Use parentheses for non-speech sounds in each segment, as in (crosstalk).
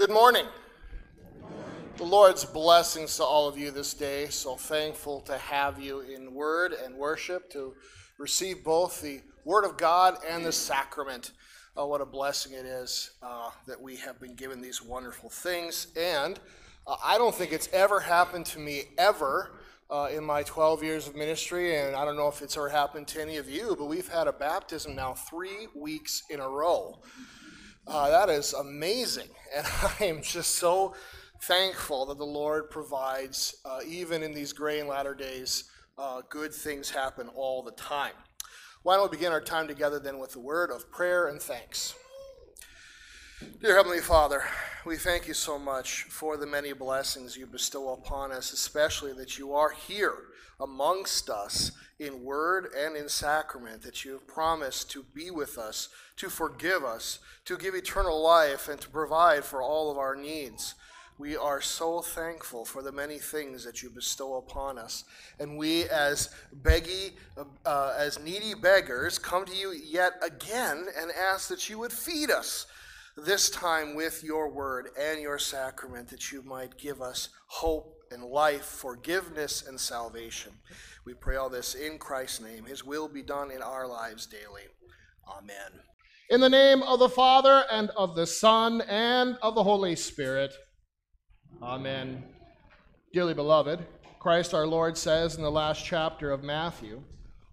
Good morning. The Lord's blessings to all of you this day. So thankful to have you in word and worship, to receive both the Word of God and the sacrament. Oh, what a blessing it is uh, that we have been given these wonderful things. And uh, I don't think it's ever happened to me ever uh, in my 12 years of ministry, and I don't know if it's ever happened to any of you, but we've had a baptism now three weeks in a row. Uh, that is amazing. (laughs) And I am just so thankful that the Lord provides, uh, even in these gray and latter days, uh, good things happen all the time. Why don't we begin our time together then with the word of prayer and thanks? Dear Heavenly Father, we thank you so much for the many blessings you bestow upon us, especially that you are here amongst us in word and in sacrament, that you have promised to be with us, to forgive us, to give eternal life, and to provide for all of our needs. We are so thankful for the many things that you bestow upon us. And we, as beggy, uh, as needy beggars, come to you yet again and ask that you would feed us this time with your word and your sacrament, that you might give us hope and life, forgiveness and salvation. We pray all this in Christ's name. His will be done in our lives daily. Amen. In the name of the Father, and of the Son, and of the Holy Spirit. Amen. Dearly beloved, Christ our Lord says in the last chapter of Matthew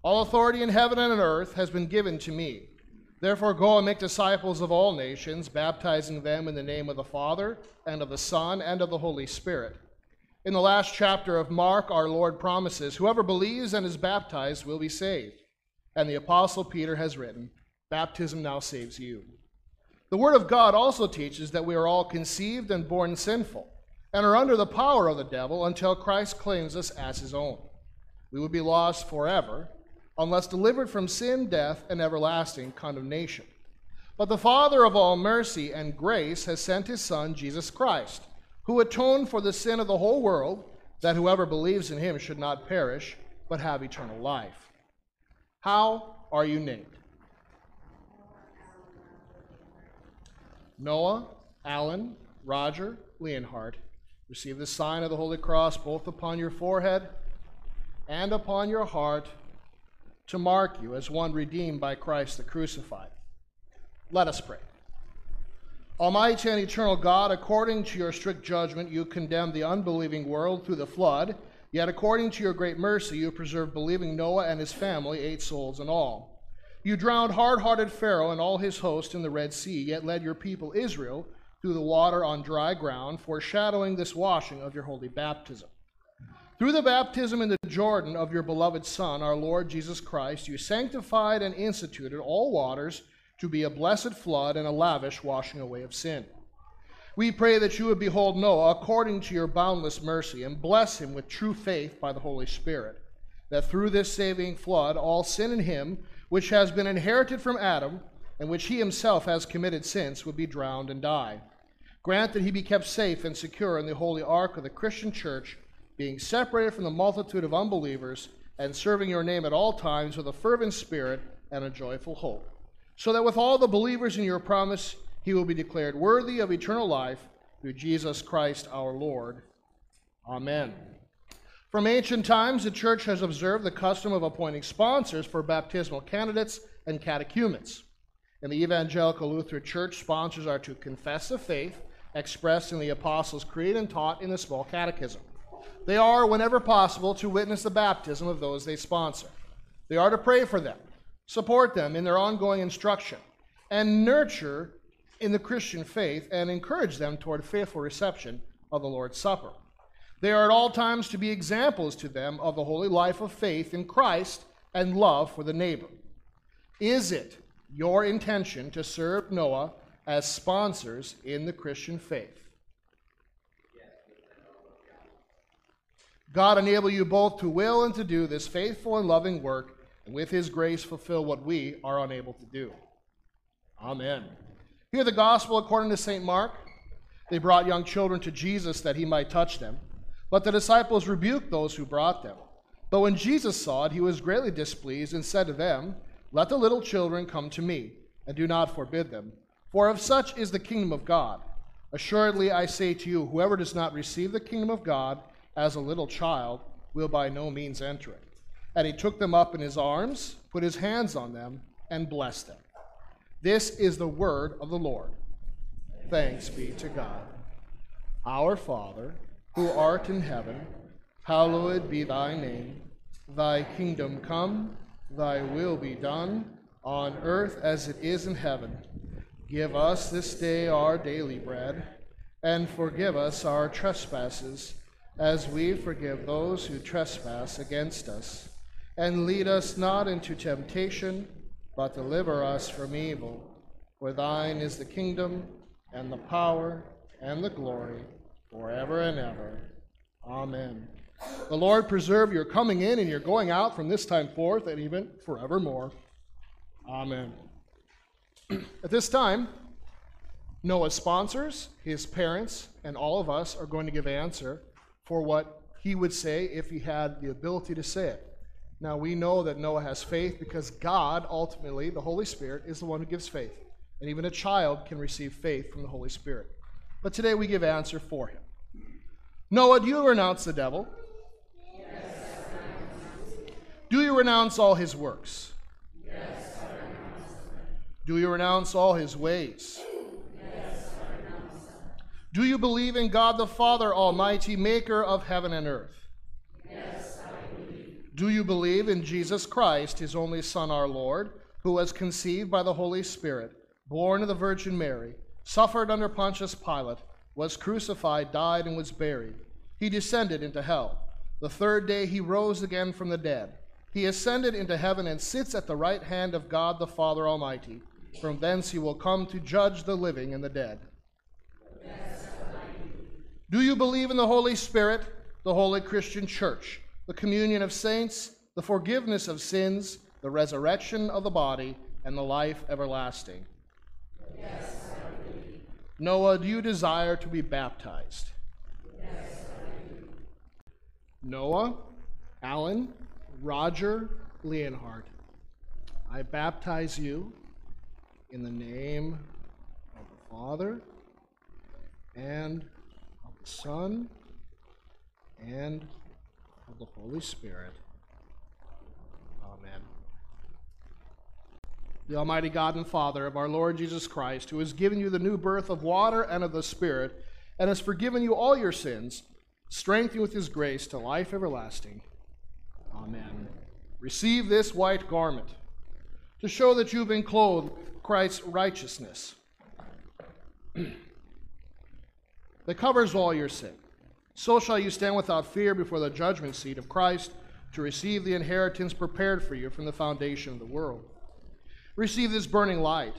All authority in heaven and on earth has been given to me. Therefore, go and make disciples of all nations, baptizing them in the name of the Father, and of the Son, and of the Holy Spirit. In the last chapter of Mark, our Lord promises, Whoever believes and is baptized will be saved. And the Apostle Peter has written, Baptism now saves you. The Word of God also teaches that we are all conceived and born sinful, and are under the power of the devil until Christ claims us as his own. We would be lost forever unless delivered from sin, death, and everlasting condemnation. But the Father of all mercy and grace has sent his Son, Jesus Christ, who atoned for the sin of the whole world, that whoever believes in him should not perish, but have eternal life. How are you named? Noah, Alan, Roger, Leonhardt, receive the sign of the Holy Cross both upon your forehead and upon your heart to mark you as one redeemed by Christ the crucified. Let us pray. Almighty and eternal God, according to your strict judgment, you condemned the unbelieving world through the flood, yet according to your great mercy, you preserved believing Noah and his family, eight souls in all. You drowned hard hearted Pharaoh and all his host in the Red Sea, yet led your people Israel through the water on dry ground, foreshadowing this washing of your holy baptism. Through the baptism in the Jordan of your beloved Son, our Lord Jesus Christ, you sanctified and instituted all waters to be a blessed flood and a lavish washing away of sin. We pray that you would behold Noah according to your boundless mercy and bless him with true faith by the Holy Spirit, that through this saving flood all sin in him, which has been inherited from Adam, and which he himself has committed since, would be drowned and die. Grant that he be kept safe and secure in the holy ark of the Christian church being separated from the multitude of unbelievers, and serving your name at all times with a fervent spirit and a joyful hope, so that with all the believers in your promise, he will be declared worthy of eternal life through Jesus Christ our Lord. Amen. From ancient times, the church has observed the custom of appointing sponsors for baptismal candidates and catechumens. In the Evangelical Lutheran Church, sponsors are to confess the faith expressed in the Apostles' Creed and taught in the Small Catechism. They are, whenever possible, to witness the baptism of those they sponsor. They are to pray for them, support them in their ongoing instruction, and nurture in the Christian faith and encourage them toward faithful reception of the Lord's Supper. They are at all times to be examples to them of the holy life of faith in Christ and love for the neighbor. Is it your intention to serve Noah as sponsors in the Christian faith? God enable you both to will and to do this faithful and loving work, and with his grace fulfill what we are unable to do. Amen. Hear the gospel according to St. Mark. They brought young children to Jesus that he might touch them, but the disciples rebuked those who brought them. But when Jesus saw it, he was greatly displeased and said to them, Let the little children come to me, and do not forbid them, for of such is the kingdom of God. Assuredly, I say to you, whoever does not receive the kingdom of God as a little child will by no means enter it. And he took them up in his arms, put his hands on them, and blessed them. This is the word of the Lord. Thanks be to God. Our Father, who art in heaven, hallowed be thy name. Thy kingdom come, thy will be done, on earth as it is in heaven. Give us this day our daily bread, and forgive us our trespasses, as we forgive those who trespass against us. And lead us not into temptation, but deliver us from evil. For thine is the kingdom, and the power, and the glory, forever and ever. Amen. The Lord preserve your coming in and your going out from this time forth, and even forevermore. Amen. (clears throat) At this time, Noah's sponsors, his parents, and all of us are going to give answer for what he would say if he had the ability to say it. Now, we know that Noah has faith because God, ultimately, the Holy Spirit, is the one who gives faith. And even a child can receive faith from the Holy Spirit. But today we give answer for him. Noah, do you renounce the devil? Yes, do you renounce all his works? Yes, Do you renounce all his ways? Do you believe in God the Father Almighty, maker of heaven and earth? Yes, I believe. Do you believe in Jesus Christ, his only Son, our Lord, who was conceived by the Holy Spirit, born of the Virgin Mary, suffered under Pontius Pilate, was crucified, died, and was buried? He descended into hell. The third day he rose again from the dead. He ascended into heaven and sits at the right hand of God the Father Almighty. From thence he will come to judge the living and the dead. Do you believe in the Holy Spirit, the holy Christian church, the communion of saints, the forgiveness of sins, the resurrection of the body, and the life everlasting? Yes, I believe. Noah, do you desire to be baptized? Yes, I do. Noah, Alan, Roger, Leonhardt, I baptize you in the name of the Father and Son and of the Holy Spirit. Amen. The Almighty God and Father of our Lord Jesus Christ, who has given you the new birth of water and of the Spirit, and has forgiven you all your sins, strengthen you with his grace to life everlasting. Amen. Receive this white garment to show that you've been clothed Christ's righteousness (clears throat) that covers all your sin. So shall you stand without fear before the judgment seat of Christ to receive the inheritance prepared for you from the foundation of the world. Receive this burning light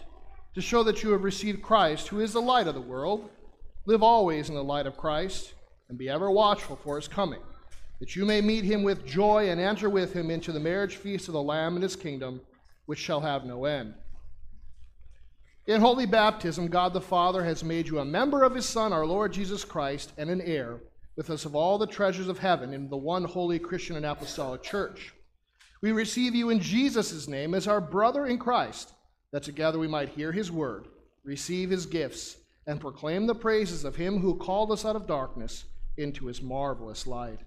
to show that you have received Christ, who is the light of the world. Live always in the light of Christ and be ever watchful for his coming, that you may meet him with joy and enter with him into the marriage feast of the Lamb and his kingdom, which shall have no end. In holy baptism, God the Father has made you a member of his Son, our Lord Jesus Christ, and an heir with us of all the treasures of heaven in the one holy Christian and apostolic church. We receive you in Jesus' name as our brother in Christ, that together we might hear his word, receive his gifts, and proclaim the praises of him who called us out of darkness into his marvelous light.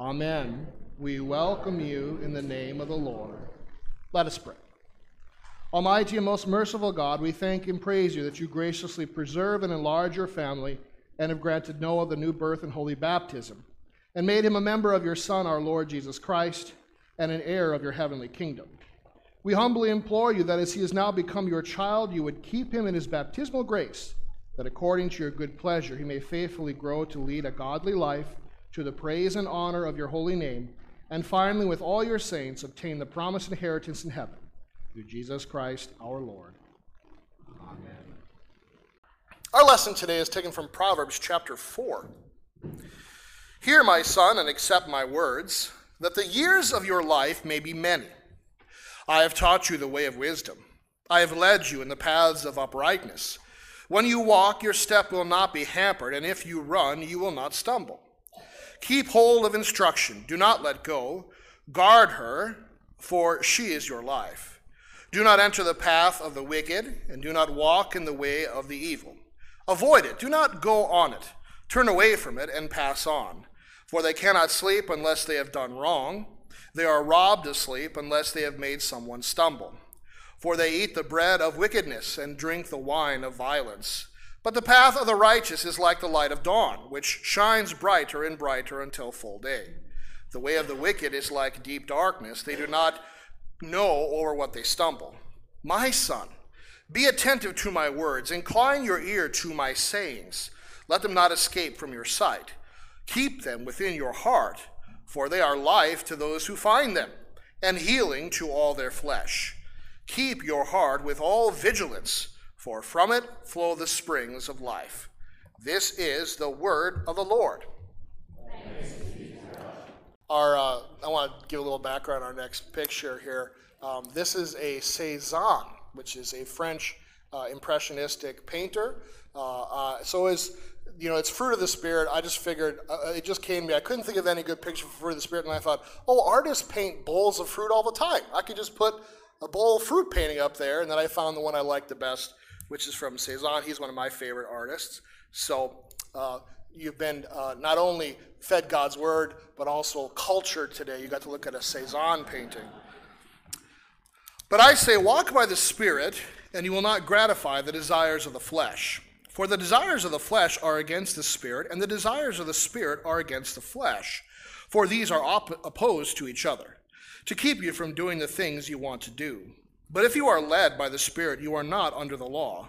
Amen. We welcome you in the name of the Lord. Let us pray. Almighty and most merciful God, we thank and praise you that you graciously preserve and enlarge your family and have granted Noah the new birth and holy baptism, and made him a member of your Son, our Lord Jesus Christ, and an heir of your heavenly kingdom. We humbly implore you that as he has now become your child, you would keep him in his baptismal grace, that according to your good pleasure he may faithfully grow to lead a godly life to the praise and honor of your holy name, and finally, with all your saints, obtain the promised inheritance in heaven through Jesus Christ our Lord. Amen. Our lesson today is taken from Proverbs chapter 4. Hear, my son, and accept my words, that the years of your life may be many. I have taught you the way of wisdom. I have led you in the paths of uprightness. When you walk, your step will not be hampered, and if you run, you will not stumble. Keep hold of instruction. Do not let go. Guard her, for she is your life. Do not enter the path of the wicked, and do not walk in the way of the evil. Avoid it, do not go on it. Turn away from it and pass on. For they cannot sleep unless they have done wrong. They are robbed of sleep unless they have made someone stumble. For they eat the bread of wickedness and drink the wine of violence. But the path of the righteous is like the light of dawn, which shines brighter and brighter until full day. The way of the wicked is like deep darkness. They do not know over what they stumble. My son, be attentive to my words, incline your ear to my sayings. Let them not escape from your sight. Keep them within your heart, for they are life to those who find them, and healing to all their flesh. Keep your heart with all vigilance, for from it flow the springs of life. This is the word of the Lord. Our, uh, I want to give a little background on our next picture here. Um, this is a Cezanne, which is a French uh, impressionistic painter. Uh, uh so is you know, it's fruit of the spirit. I just figured uh, it just came to me. I couldn't think of any good picture for fruit of the spirit, and I thought, oh, artists paint bowls of fruit all the time. I could just put a bowl of fruit painting up there, and then I found the one I liked the best, which is from Cezanne. He's one of my favorite artists. So uh, you've been uh, not only fed God's word, but also cultured today. You got to look at a Cezanne painting. But I say, walk by the Spirit, and you will not gratify the desires of the flesh. For the desires of the flesh are against the Spirit, and the desires of the Spirit are against the flesh. For these are op- opposed to each other, to keep you from doing the things you want to do. But if you are led by the Spirit, you are not under the law.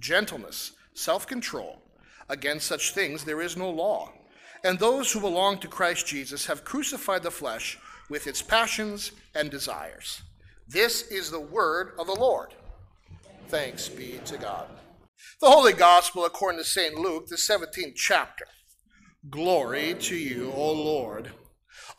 gentleness, self control. Against such things there is no law. And those who belong to Christ Jesus have crucified the flesh with its passions and desires. This is the word of the Lord. Thanks be to God. The Holy Gospel according to St. Luke, the 17th chapter. Glory to you, O Lord.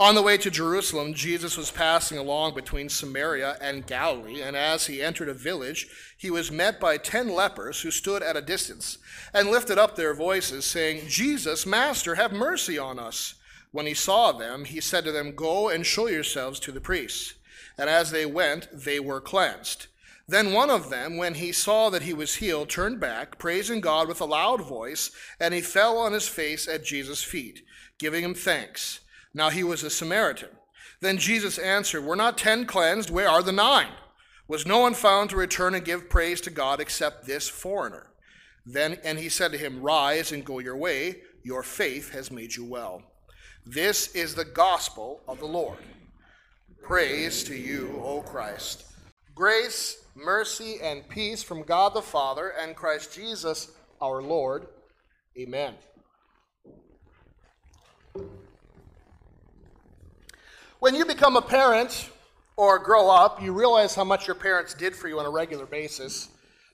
On the way to Jerusalem, Jesus was passing along between Samaria and Galilee, and as he entered a village, he was met by ten lepers who stood at a distance and lifted up their voices, saying, Jesus, Master, have mercy on us. When he saw them, he said to them, Go and show yourselves to the priests. And as they went, they were cleansed. Then one of them, when he saw that he was healed, turned back, praising God with a loud voice, and he fell on his face at Jesus' feet, giving him thanks. Now he was a Samaritan. Then Jesus answered, Were not ten cleansed? Where are the nine? Was no one found to return and give praise to God except this foreigner? Then and he said to him, Rise and go your way, your faith has made you well. This is the gospel of the Lord. Praise to you, O Christ. Grace mercy, and peace from God the Father and Christ Jesus our Lord. Amen. When you become a parent or grow up, you realize how much your parents did for you on a regular basis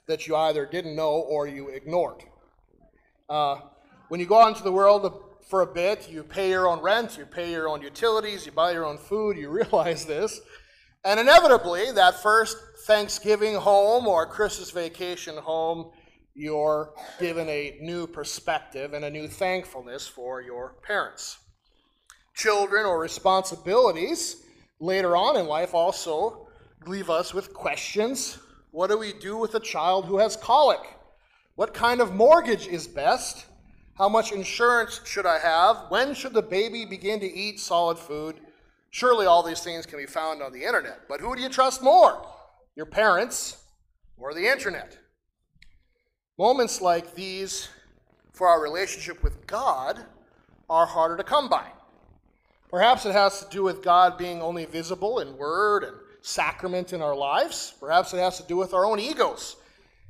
that you either didn't know or you ignored. Uh, when you go out into the world for a bit, you pay your own rent, you pay your own utilities, you buy your own food, you (laughs) realize this. And inevitably, that first Thanksgiving home or Christmas vacation home, you're given a new perspective and a new thankfulness for your parents. Children or responsibilities later on in life also leave us with questions. What do we do with a child who has colic? What kind of mortgage is best? How much insurance should I have? When should the baby begin to eat solid food? Surely all these things can be found on the internet. But who do you trust more? Your parents or the internet? Moments like these for our relationship with God are harder to come by. Perhaps it has to do with God being only visible in word and sacrament in our lives. Perhaps it has to do with our own egos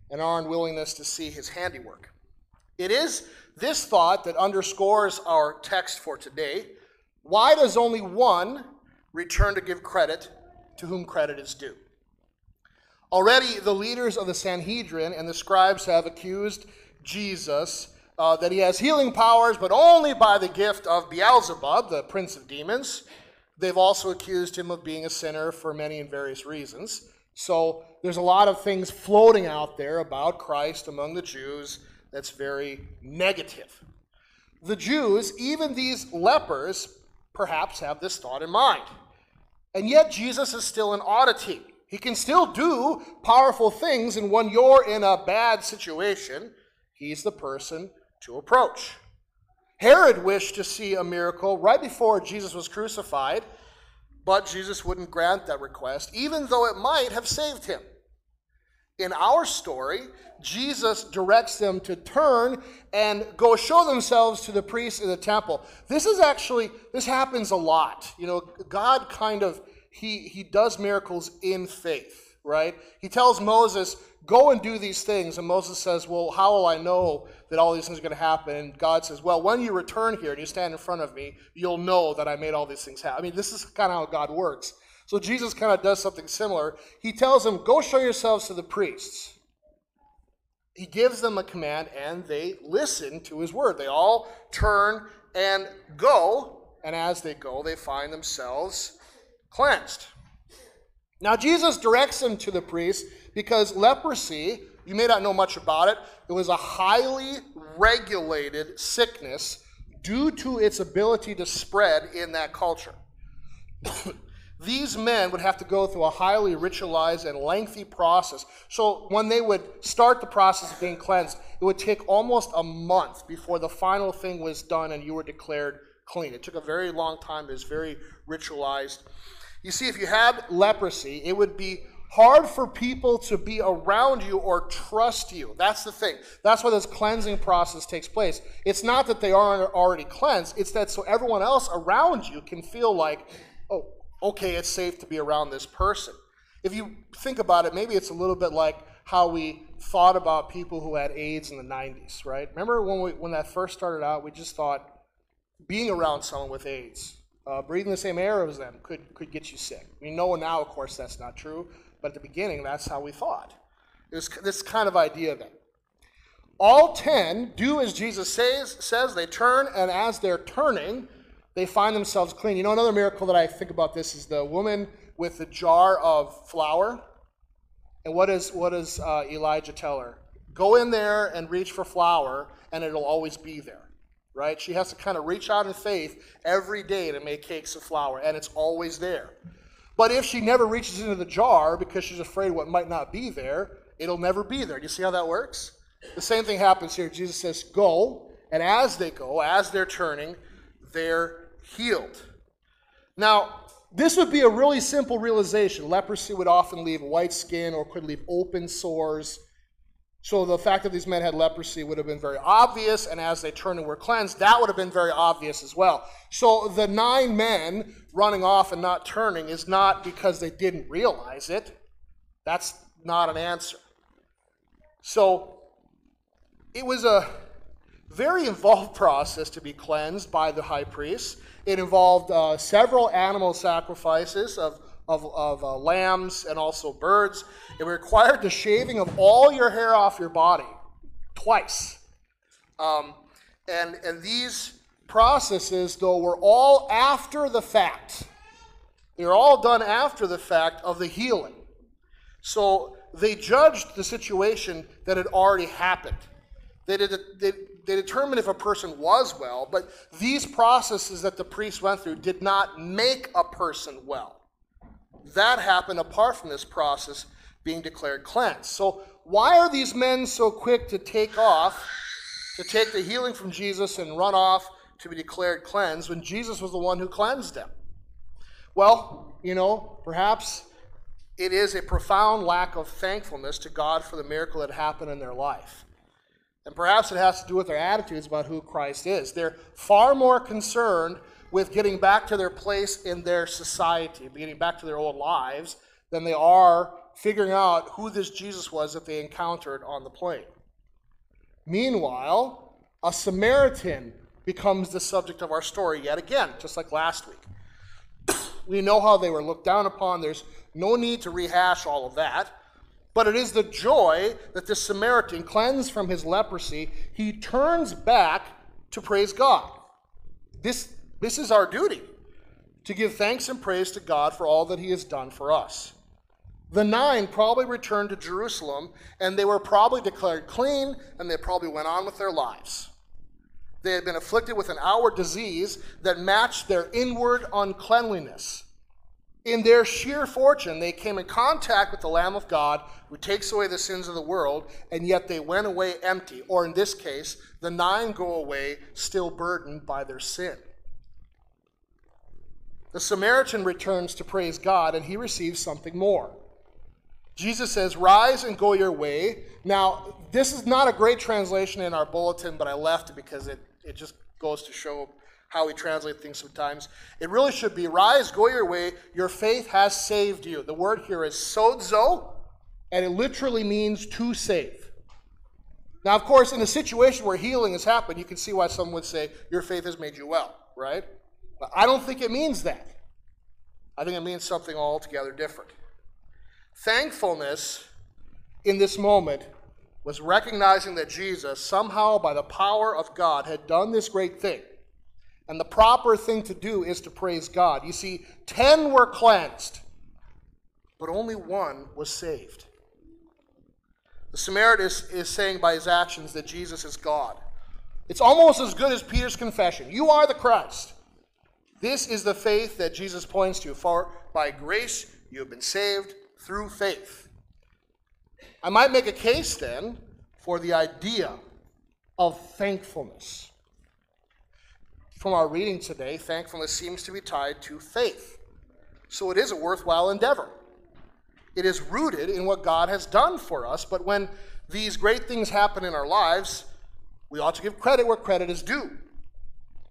and our unwillingness to see his handiwork. It is this thought that underscores our text for today why does only one return to give credit to whom credit is due? Already, the leaders of the Sanhedrin and the scribes have accused Jesus uh, that he has healing powers, but only by the gift of Beelzebub, the prince of demons. They've also accused him of being a sinner for many and various reasons. So there's a lot of things floating out there about Christ among the Jews that's very negative. The Jews, even these lepers, perhaps have this thought in mind. And yet Jesus is still an oddity. He can still do powerful things, and when you're in a bad situation, he's the person to approach. Herod wished to see a miracle right before Jesus was crucified, but Jesus wouldn't grant that request, even though it might have saved him. In our story, Jesus directs them to turn and go show themselves to the priests in the temple. This is actually, this happens a lot. You know, God kind of, he, he does miracles in faith, right? He tells Moses, go and do these things. And Moses says, well, how will I know that all these things are going to happen? And God says, well, when you return here and you stand in front of me, you'll know that I made all these things happen. I mean, this is kind of how God works. So Jesus kind of does something similar. He tells them, go show yourselves to the priests he gives them a command and they listen to his word. They all turn and go, and as they go, they find themselves cleansed. Now, Jesus directs them to the priest because leprosy, you may not know much about it, it was a highly regulated sickness due to its ability to spread in that culture. (coughs) These men would have to go through a highly ritualized and lengthy process. So when they would start the process of being cleansed, it would take almost a month before the final thing was done and you were declared clean. It took a very long time. It was very ritualized. You see, if you had leprosy, it would be hard for people to be around you or trust you. That's the thing. That's why this cleansing process takes place. It's not that they aren't already cleansed, it's that so everyone else around you can feel like, oh, okay, it's safe to be around this person. If you think about it, maybe it's a little bit like how we thought about people who had AIDS in the 90s, right? Remember when, we, when that first started out, we just thought being around someone with AIDS, uh, breathing the same air as them could, could get you sick. We know now, of course, that's not true, but at the beginning, that's how we thought. It was this kind of idea then. All ten do as Jesus says, says they turn, and as they're turning, they find themselves clean. You know, another miracle that I think about this is the woman with the jar of flour. And what, is, what does uh, Elijah tell her? Go in there and reach for flour, and it'll always be there. Right? She has to kind of reach out in faith every day to make cakes of flour, and it's always there. But if she never reaches into the jar because she's afraid what might not be there, it'll never be there. Do you see how that works? The same thing happens here. Jesus says, Go, and as they go, as they're turning, they're healed. Now, this would be a really simple realization. Leprosy would often leave white skin or could leave open sores. So the fact that these men had leprosy would have been very obvious, and as they turned and were cleansed, that would have been very obvious as well. So the nine men running off and not turning is not because they didn't realize it. That's not an answer. So it was a very involved (laughs) process to be cleansed by the high priest. It involved uh, several animal sacrifices of, of, of uh, lambs and also birds. It required the shaving of all your hair off your body twice. Um, and, and these processes, though, were all after the fact. They were all done after the fact of the healing. So they judged the situation that had already happened. They, did, they, they determined if a person was well, but these processes that the priest went through did not make a person well. That happened apart from this process being declared cleansed. So, why are these men so quick to take off, to take the healing from Jesus and run off to be declared cleansed when Jesus was the one who cleansed them? Well, you know, perhaps it is a profound lack of thankfulness to God for the miracle that happened in their life. And perhaps it has to do with their attitudes about who Christ is. They're far more concerned with getting back to their place in their society, getting back to their old lives, than they are figuring out who this Jesus was that they encountered on the plain. Meanwhile, a Samaritan becomes the subject of our story yet again, just like last week. (coughs) we know how they were looked down upon. There's no need to rehash all of that. But it is the joy that the Samaritan, cleansed from his leprosy, he turns back to praise God. This, this is our duty to give thanks and praise to God for all that he has done for us. The nine probably returned to Jerusalem and they were probably declared clean and they probably went on with their lives. They had been afflicted with an outward disease that matched their inward uncleanliness. In their sheer fortune, they came in contact with the Lamb of God who takes away the sins of the world, and yet they went away empty. Or in this case, the nine go away still burdened by their sin. The Samaritan returns to praise God, and he receives something more. Jesus says, Rise and go your way. Now, this is not a great translation in our bulletin, but I left it because it, it just goes to show how we translate things sometimes. It really should be, Rise, go your way. Your faith has saved you. The word here is sozo, and it literally means to save. Now, of course, in a situation where healing has happened, you can see why someone would say, Your faith has made you well, right? But I don't think it means that. I think it means something altogether different. Thankfulness in this moment was recognizing that Jesus, somehow by the power of God, had done this great thing. And the proper thing to do is to praise God. You see, ten were cleansed, but only one was saved. The Samaritan is, is saying by his actions that Jesus is God. It's almost as good as Peter's confession You are the Christ. This is the faith that Jesus points to. For by grace you have been saved through faith. I might make a case then for the idea of thankfulness. From our reading today, thankfulness seems to be tied to faith. So it is a worthwhile endeavor. It is rooted in what God has done for us, but when these great things happen in our lives, we ought to give credit where credit is due.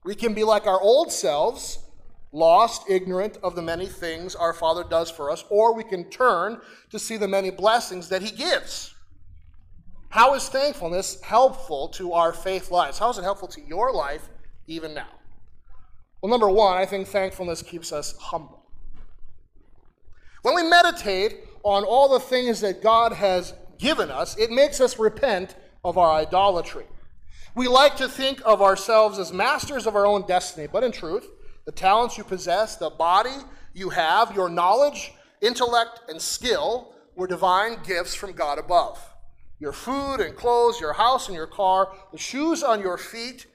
We can be like our old selves lost, ignorant of the many things our Father does for us, or we can turn to see the many blessings that He gives. How is thankfulness helpful to our faith lives? How is it helpful to your life even now? Well, number one, I think thankfulness keeps us humble. When we meditate on all the things that God has given us, it makes us repent of our idolatry. We like to think of ourselves as masters of our own destiny, but in truth, the talents you possess, the body you have, your knowledge, intellect, and skill were divine gifts from God above. Your food and clothes, your house and your car, the shoes on your feet,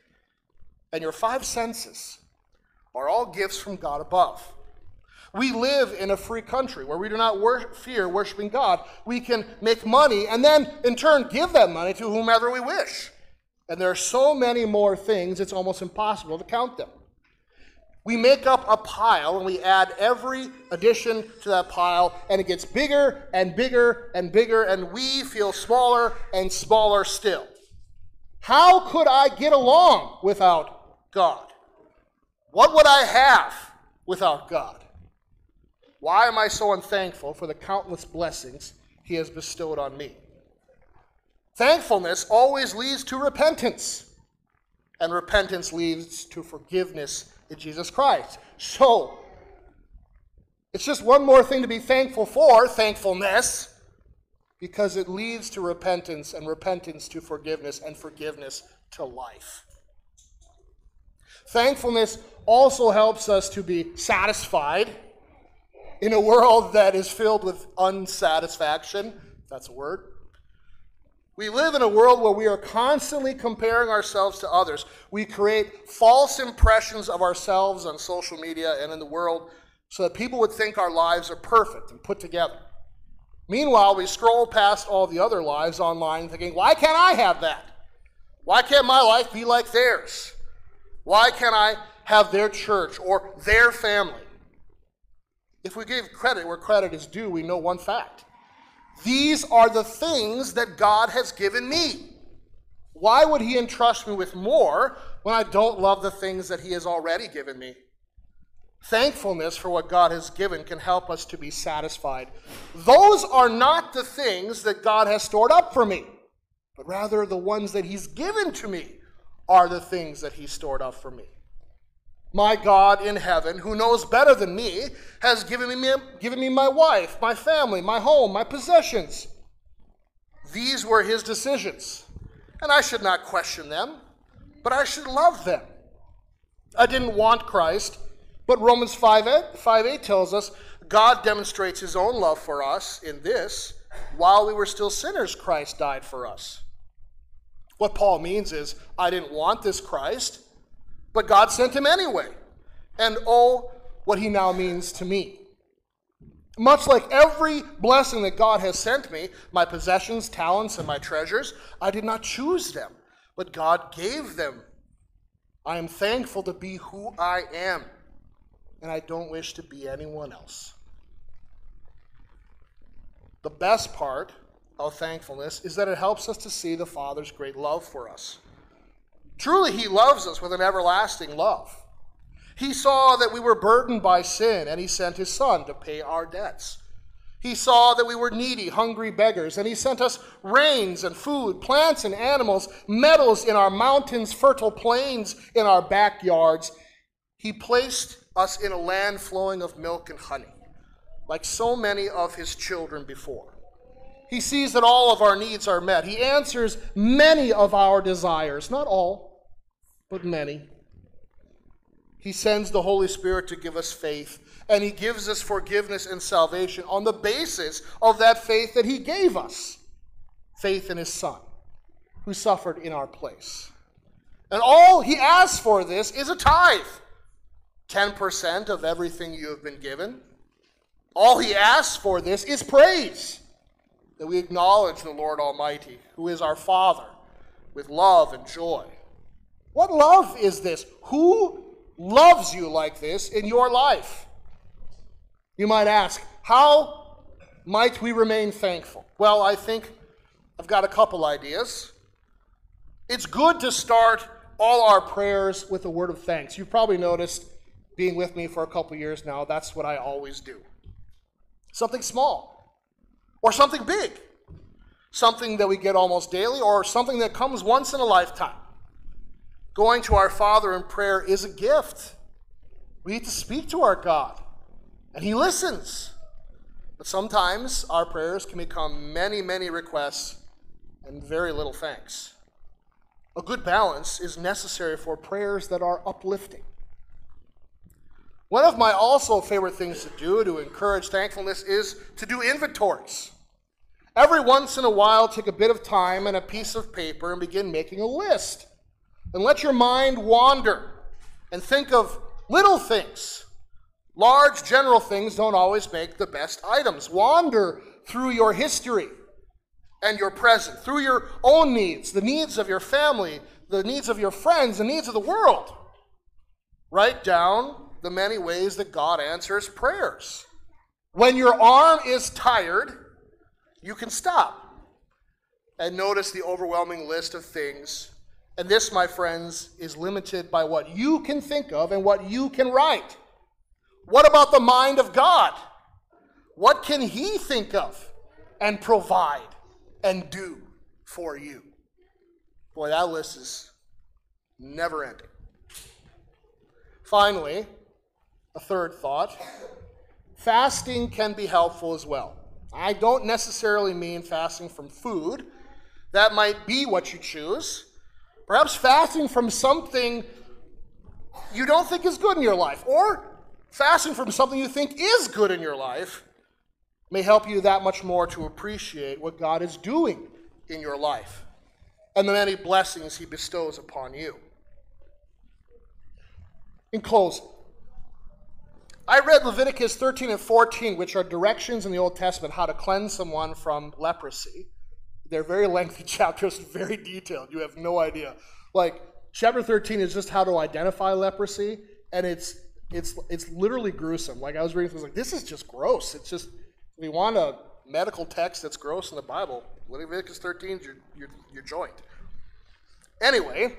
and your five senses are all gifts from God above. We live in a free country where we do not wor- fear worshiping God. We can make money and then, in turn, give that money to whomever we wish. And there are so many more things, it's almost impossible to count them. We make up a pile and we add every addition to that pile, and it gets bigger and bigger and bigger, and we feel smaller and smaller still. How could I get along without God? What would I have without God? Why am I so unthankful for the countless blessings He has bestowed on me? Thankfulness always leads to repentance, and repentance leads to forgiveness in Jesus Christ. So, it's just one more thing to be thankful for, thankfulness, because it leads to repentance, and repentance to forgiveness, and forgiveness to life. Thankfulness also helps us to be satisfied in a world that is filled with unsatisfaction, that's a word. We live in a world where we are constantly comparing ourselves to others. We create false impressions of ourselves on social media and in the world so that people would think our lives are perfect and put together. Meanwhile, we scroll past all the other lives online thinking, why can't I have that? Why can't my life be like theirs? Why can't I have their church or their family? If we give credit where credit is due, we know one fact these are the things that God has given me. Why would He entrust me with more when I don't love the things that He has already given me? Thankfulness for what God has given can help us to be satisfied. Those are not the things that God has stored up for me, but rather the ones that He's given to me are the things that He stored up for me. My God in heaven, who knows better than me, has given me, given me my wife, my family, my home, my possessions. These were his decisions, and I should not question them, but I should love them. I didn't want Christ, but Romans 5 8, 5 8 tells us God demonstrates his own love for us in this while we were still sinners, Christ died for us. What Paul means is, I didn't want this Christ, but God sent him anyway. And oh, what he now means to me. Much like every blessing that God has sent me, my possessions, talents, and my treasures, I did not choose them, but God gave them. I am thankful to be who I am, and I don't wish to be anyone else. The best part of thankfulness is that it helps us to see the Father's great love for us. Truly, He loves us with an everlasting love. He saw that we were burdened by sin, and He sent His Son to pay our debts. He saw that we were needy, hungry beggars, and He sent us rains and food, plants and animals, metals in our mountains, fertile plains in our backyards. He placed us in a land flowing of milk and honey like so many of his children before. He sees that all of our needs are met. He answers many of our desires, not all, but many. He sends the Holy Spirit to give us faith, and He gives us forgiveness and salvation on the basis of that faith that He gave us faith in His Son, who suffered in our place. And all He asks for this is a tithe 10% of everything you have been given. All he asks for this is praise that we acknowledge the Lord Almighty, who is our Father, with love and joy. What love is this? Who loves you like this in your life? You might ask, how might we remain thankful? Well, I think I've got a couple ideas. It's good to start all our prayers with a word of thanks. You've probably noticed, being with me for a couple years now, that's what I always do. Something small or something big. Something that we get almost daily or something that comes once in a lifetime. Going to our Father in prayer is a gift. We need to speak to our God, and He listens. But sometimes our prayers can become many, many requests and very little thanks. A good balance is necessary for prayers that are uplifting. One of my also favorite things to do to encourage thankfulness is to do inventories. Every once in a while, take a bit of time and a piece of paper and begin making a list. And let your mind wander and think of little things. Large general things don't always make the best items. Wander through your history and your present, through your own needs, the needs of your family, the needs of your friends, the needs of the world. Write down the many ways that God answers prayers. When your arm is tired, you can stop and notice the overwhelming list of things. And this, my friends, is limited by what you can think of and what you can write. What about the mind of God? What can He think of and provide and do for you? Boy, that list is never ending. Finally, a third thought fasting can be helpful as well. I don't necessarily mean fasting from food, that might be what you choose. Perhaps fasting from something you don't think is good in your life, or fasting from something you think is good in your life may help you that much more to appreciate what God is doing in your life and the many blessings He bestows upon you. In closing, I read Leviticus 13 and 14, which are directions in the Old Testament how to cleanse someone from leprosy. They're very lengthy (laughs) chapters, very detailed. You have no idea. Like, chapter 13 is just how to identify leprosy, and it's it's it's literally gruesome. Like I was reading, I was like, this is just gross. It's just we want a medical text that's gross in the Bible. Leviticus 13 is your, your, your joint. Anyway,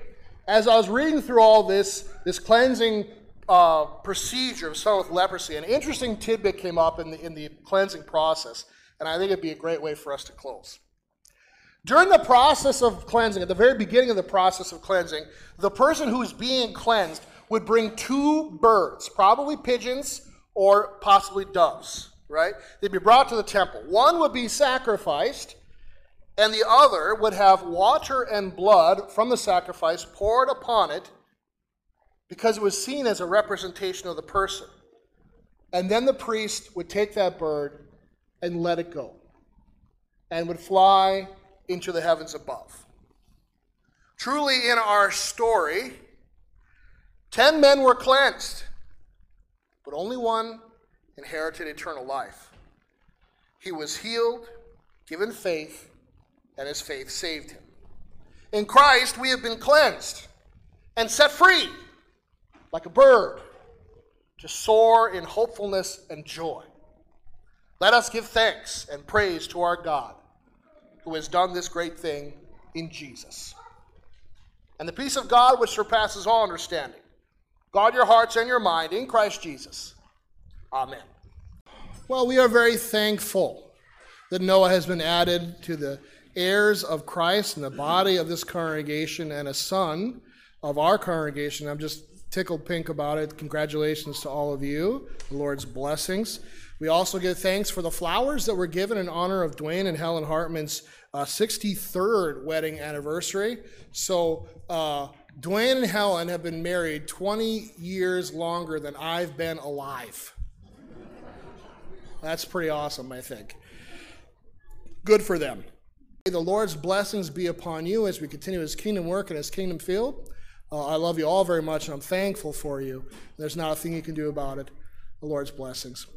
as I was reading through all this, this cleansing uh, procedure of someone with leprosy, an interesting tidbit came up in the, in the cleansing process, and I think it'd be a great way for us to close. During the process of cleansing, at the very beginning of the process of cleansing, the person who's being cleansed would bring two birds, probably pigeons or possibly doves, right? They'd be brought to the temple. One would be sacrificed, and the other would have water and blood from the sacrifice poured upon it because it was seen as a representation of the person. And then the priest would take that bird and let it go and would fly into the heavens above. Truly, in our story, ten men were cleansed, but only one inherited eternal life. He was healed, given faith, and his faith saved him. In Christ, we have been cleansed and set free like a bird to soar in hopefulness and joy. Let us give thanks and praise to our God who has done this great thing in Jesus. And the peace of God, which surpasses all understanding, guard your hearts and your mind in Christ Jesus. Amen. Well, we are very thankful that Noah has been added to the heirs of Christ and the body of this congregation and a son of our congregation. I'm just tickled pink about it. Congratulations to all of you. The Lord's blessings. We also give thanks for the flowers that were given in honor of Dwayne and Helen Hartman's uh, 63rd wedding anniversary. So, uh, Dwayne and Helen have been married 20 years longer than I've been alive. That's pretty awesome, I think. Good for them. May the Lord's blessings be upon you as we continue his kingdom work and his kingdom field. Uh, I love you all very much, and I'm thankful for you. There's not a thing you can do about it. The Lord's blessings.